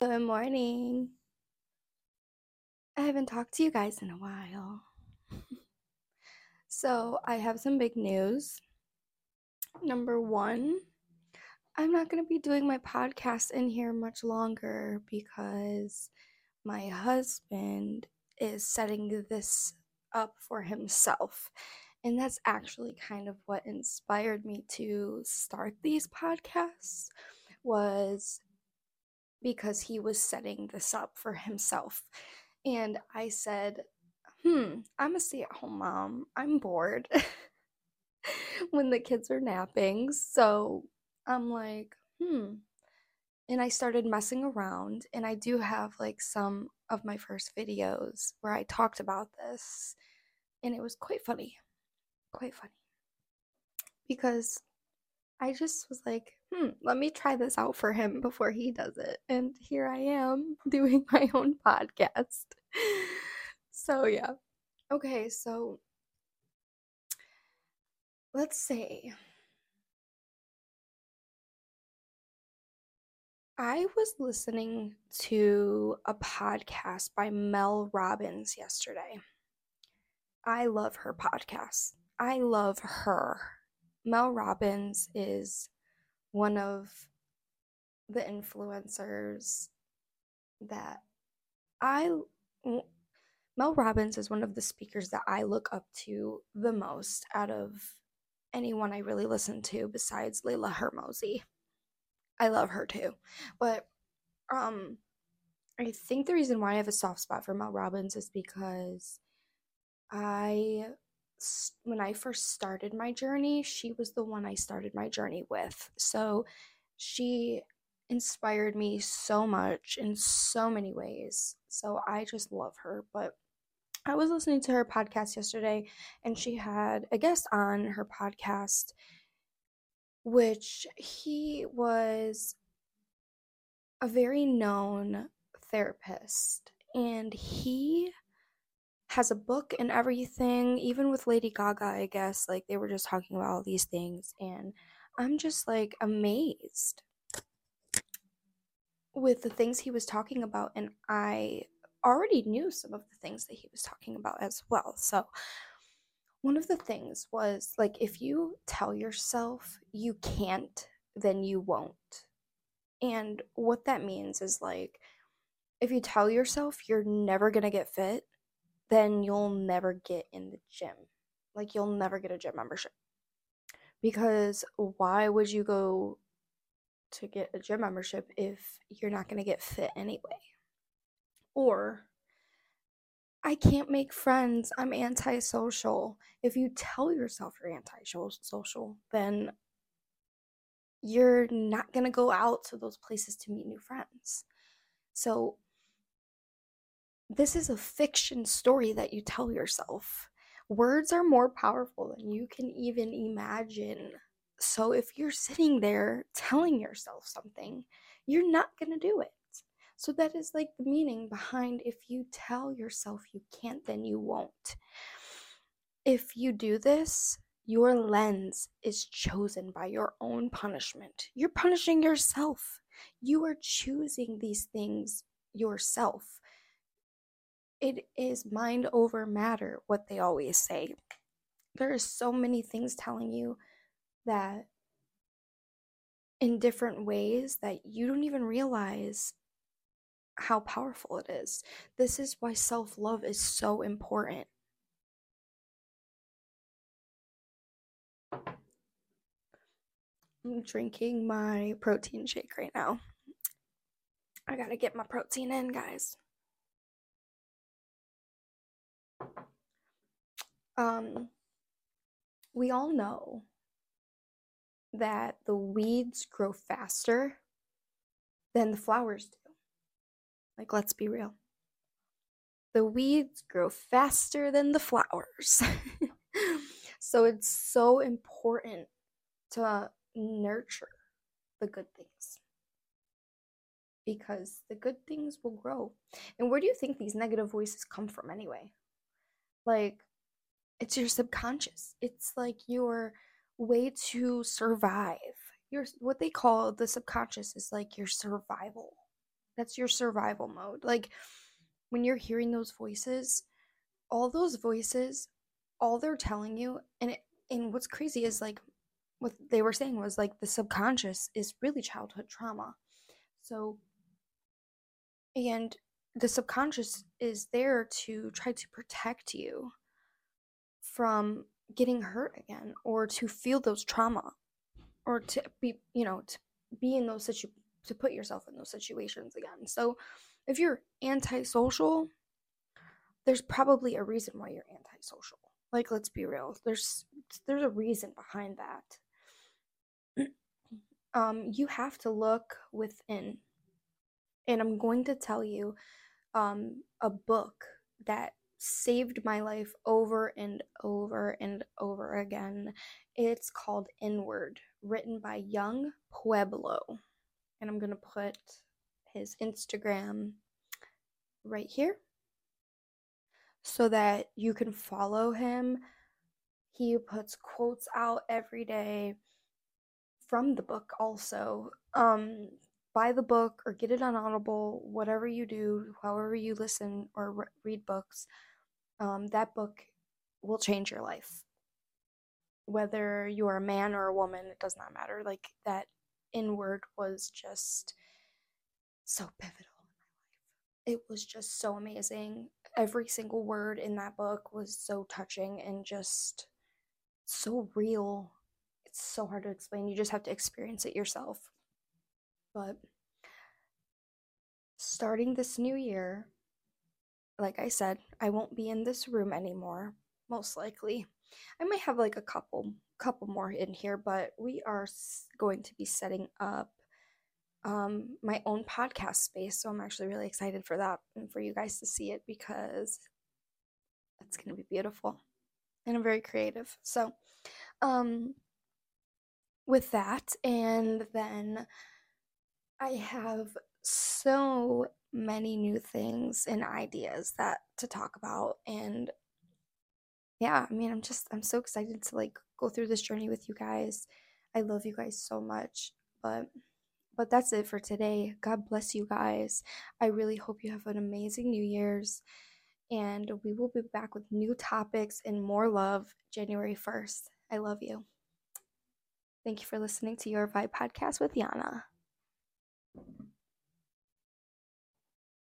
Good morning. I haven't talked to you guys in a while. so, I have some big news. Number one, I'm not going to be doing my podcast in here much longer because my husband is setting this up for himself. And that's actually kind of what inspired me to start these podcasts was because he was setting this up for himself. And I said, "Hmm, I'm a stay-at-home mom. I'm bored." when the kids are napping. So, I'm like, "Hmm, and I started messing around and I do have like some of my first videos where I talked about this and it was quite funny. Quite funny. Because I just was like, hmm, let me try this out for him before he does it. And here I am doing my own podcast. so, yeah. Okay, so let's say I was listening to a podcast by Mel Robbins yesterday. I love her podcast. I love her. Mel Robbins is one of the influencers that I Mel Robbins is one of the speakers that I look up to the most out of anyone I really listen to besides Leila Hormozi. I love her too. But um I think the reason why I have a soft spot for Mel Robbins is because I when I first started my journey, she was the one I started my journey with. So she inspired me so much in so many ways. So I just love her. But I was listening to her podcast yesterday and she had a guest on her podcast which he was a very known therapist and he has a book and everything even with lady gaga i guess like they were just talking about all these things and i'm just like amazed with the things he was talking about and i already knew some of the things that he was talking about as well so one of the things was like if you tell yourself you can't, then you won't. And what that means is like if you tell yourself you're never going to get fit, then you'll never get in the gym. Like you'll never get a gym membership. Because why would you go to get a gym membership if you're not going to get fit anyway? Or I can't make friends. I'm antisocial. If you tell yourself you're antisocial, then you're not going to go out to those places to meet new friends. So, this is a fiction story that you tell yourself. Words are more powerful than you can even imagine. So, if you're sitting there telling yourself something, you're not going to do it. So that is like the meaning behind if you tell yourself you can't, then you won't. If you do this, your lens is chosen by your own punishment. You're punishing yourself. You are choosing these things yourself. It is mind over matter, what they always say. There are so many things telling you that in different ways that you don't even realize how powerful it is. This is why self love is so important. I'm drinking my protein shake right now. I gotta get my protein in, guys. Um, we all know that the weeds grow faster than the flowers do. Like, let's be real. The weeds grow faster than the flowers. so it's so important to nurture the good things because the good things will grow. And where do you think these negative voices come from anyway? Like, it's your subconscious. It's like your way to survive. Your what they call the subconscious is like your survival. That's your survival mode. Like when you're hearing those voices, all those voices, all they're telling you and it, and what's crazy is like what they were saying was like the subconscious is really childhood trauma. So and the subconscious is there to try to protect you from getting hurt again or to feel those trauma or to be you know to be in those situ to put yourself in those situations again. So if you're antisocial there's probably a reason why you're antisocial. Like let's be real there's there's a reason behind that. Um you have to look within. And i'm going to tell you um a book that saved my life over and over and over again. It's called Inward, written by Yung Pueblo. And I'm going to put his Instagram right here so that you can follow him. He puts quotes out every day from the book also. Um buy the book or get it on Audible, whatever you do, however you listen or re- read books um, that book will change your life. Whether you're a man or a woman, it does not matter. Like that inward was just so pivotal in my life. It was just so amazing. Every single word in that book was so touching and just so real. It's so hard to explain. You just have to experience it yourself. But starting this new year, like I said, I won't be in this room anymore, most likely. I might have like a couple couple more in here, but we are going to be setting up um my own podcast space, so I'm actually really excited for that and for you guys to see it because it's going to be beautiful. And I'm very creative. So, um with that and then I have so many new things and ideas that to talk about and yeah i mean i'm just i'm so excited to like go through this journey with you guys. I love you guys so much but but that's it for today. God bless you guys. I really hope you have an amazing new year's and we will be back with new topics and more love january 1st i love you. Thank you for listening to your vibe podcast with yana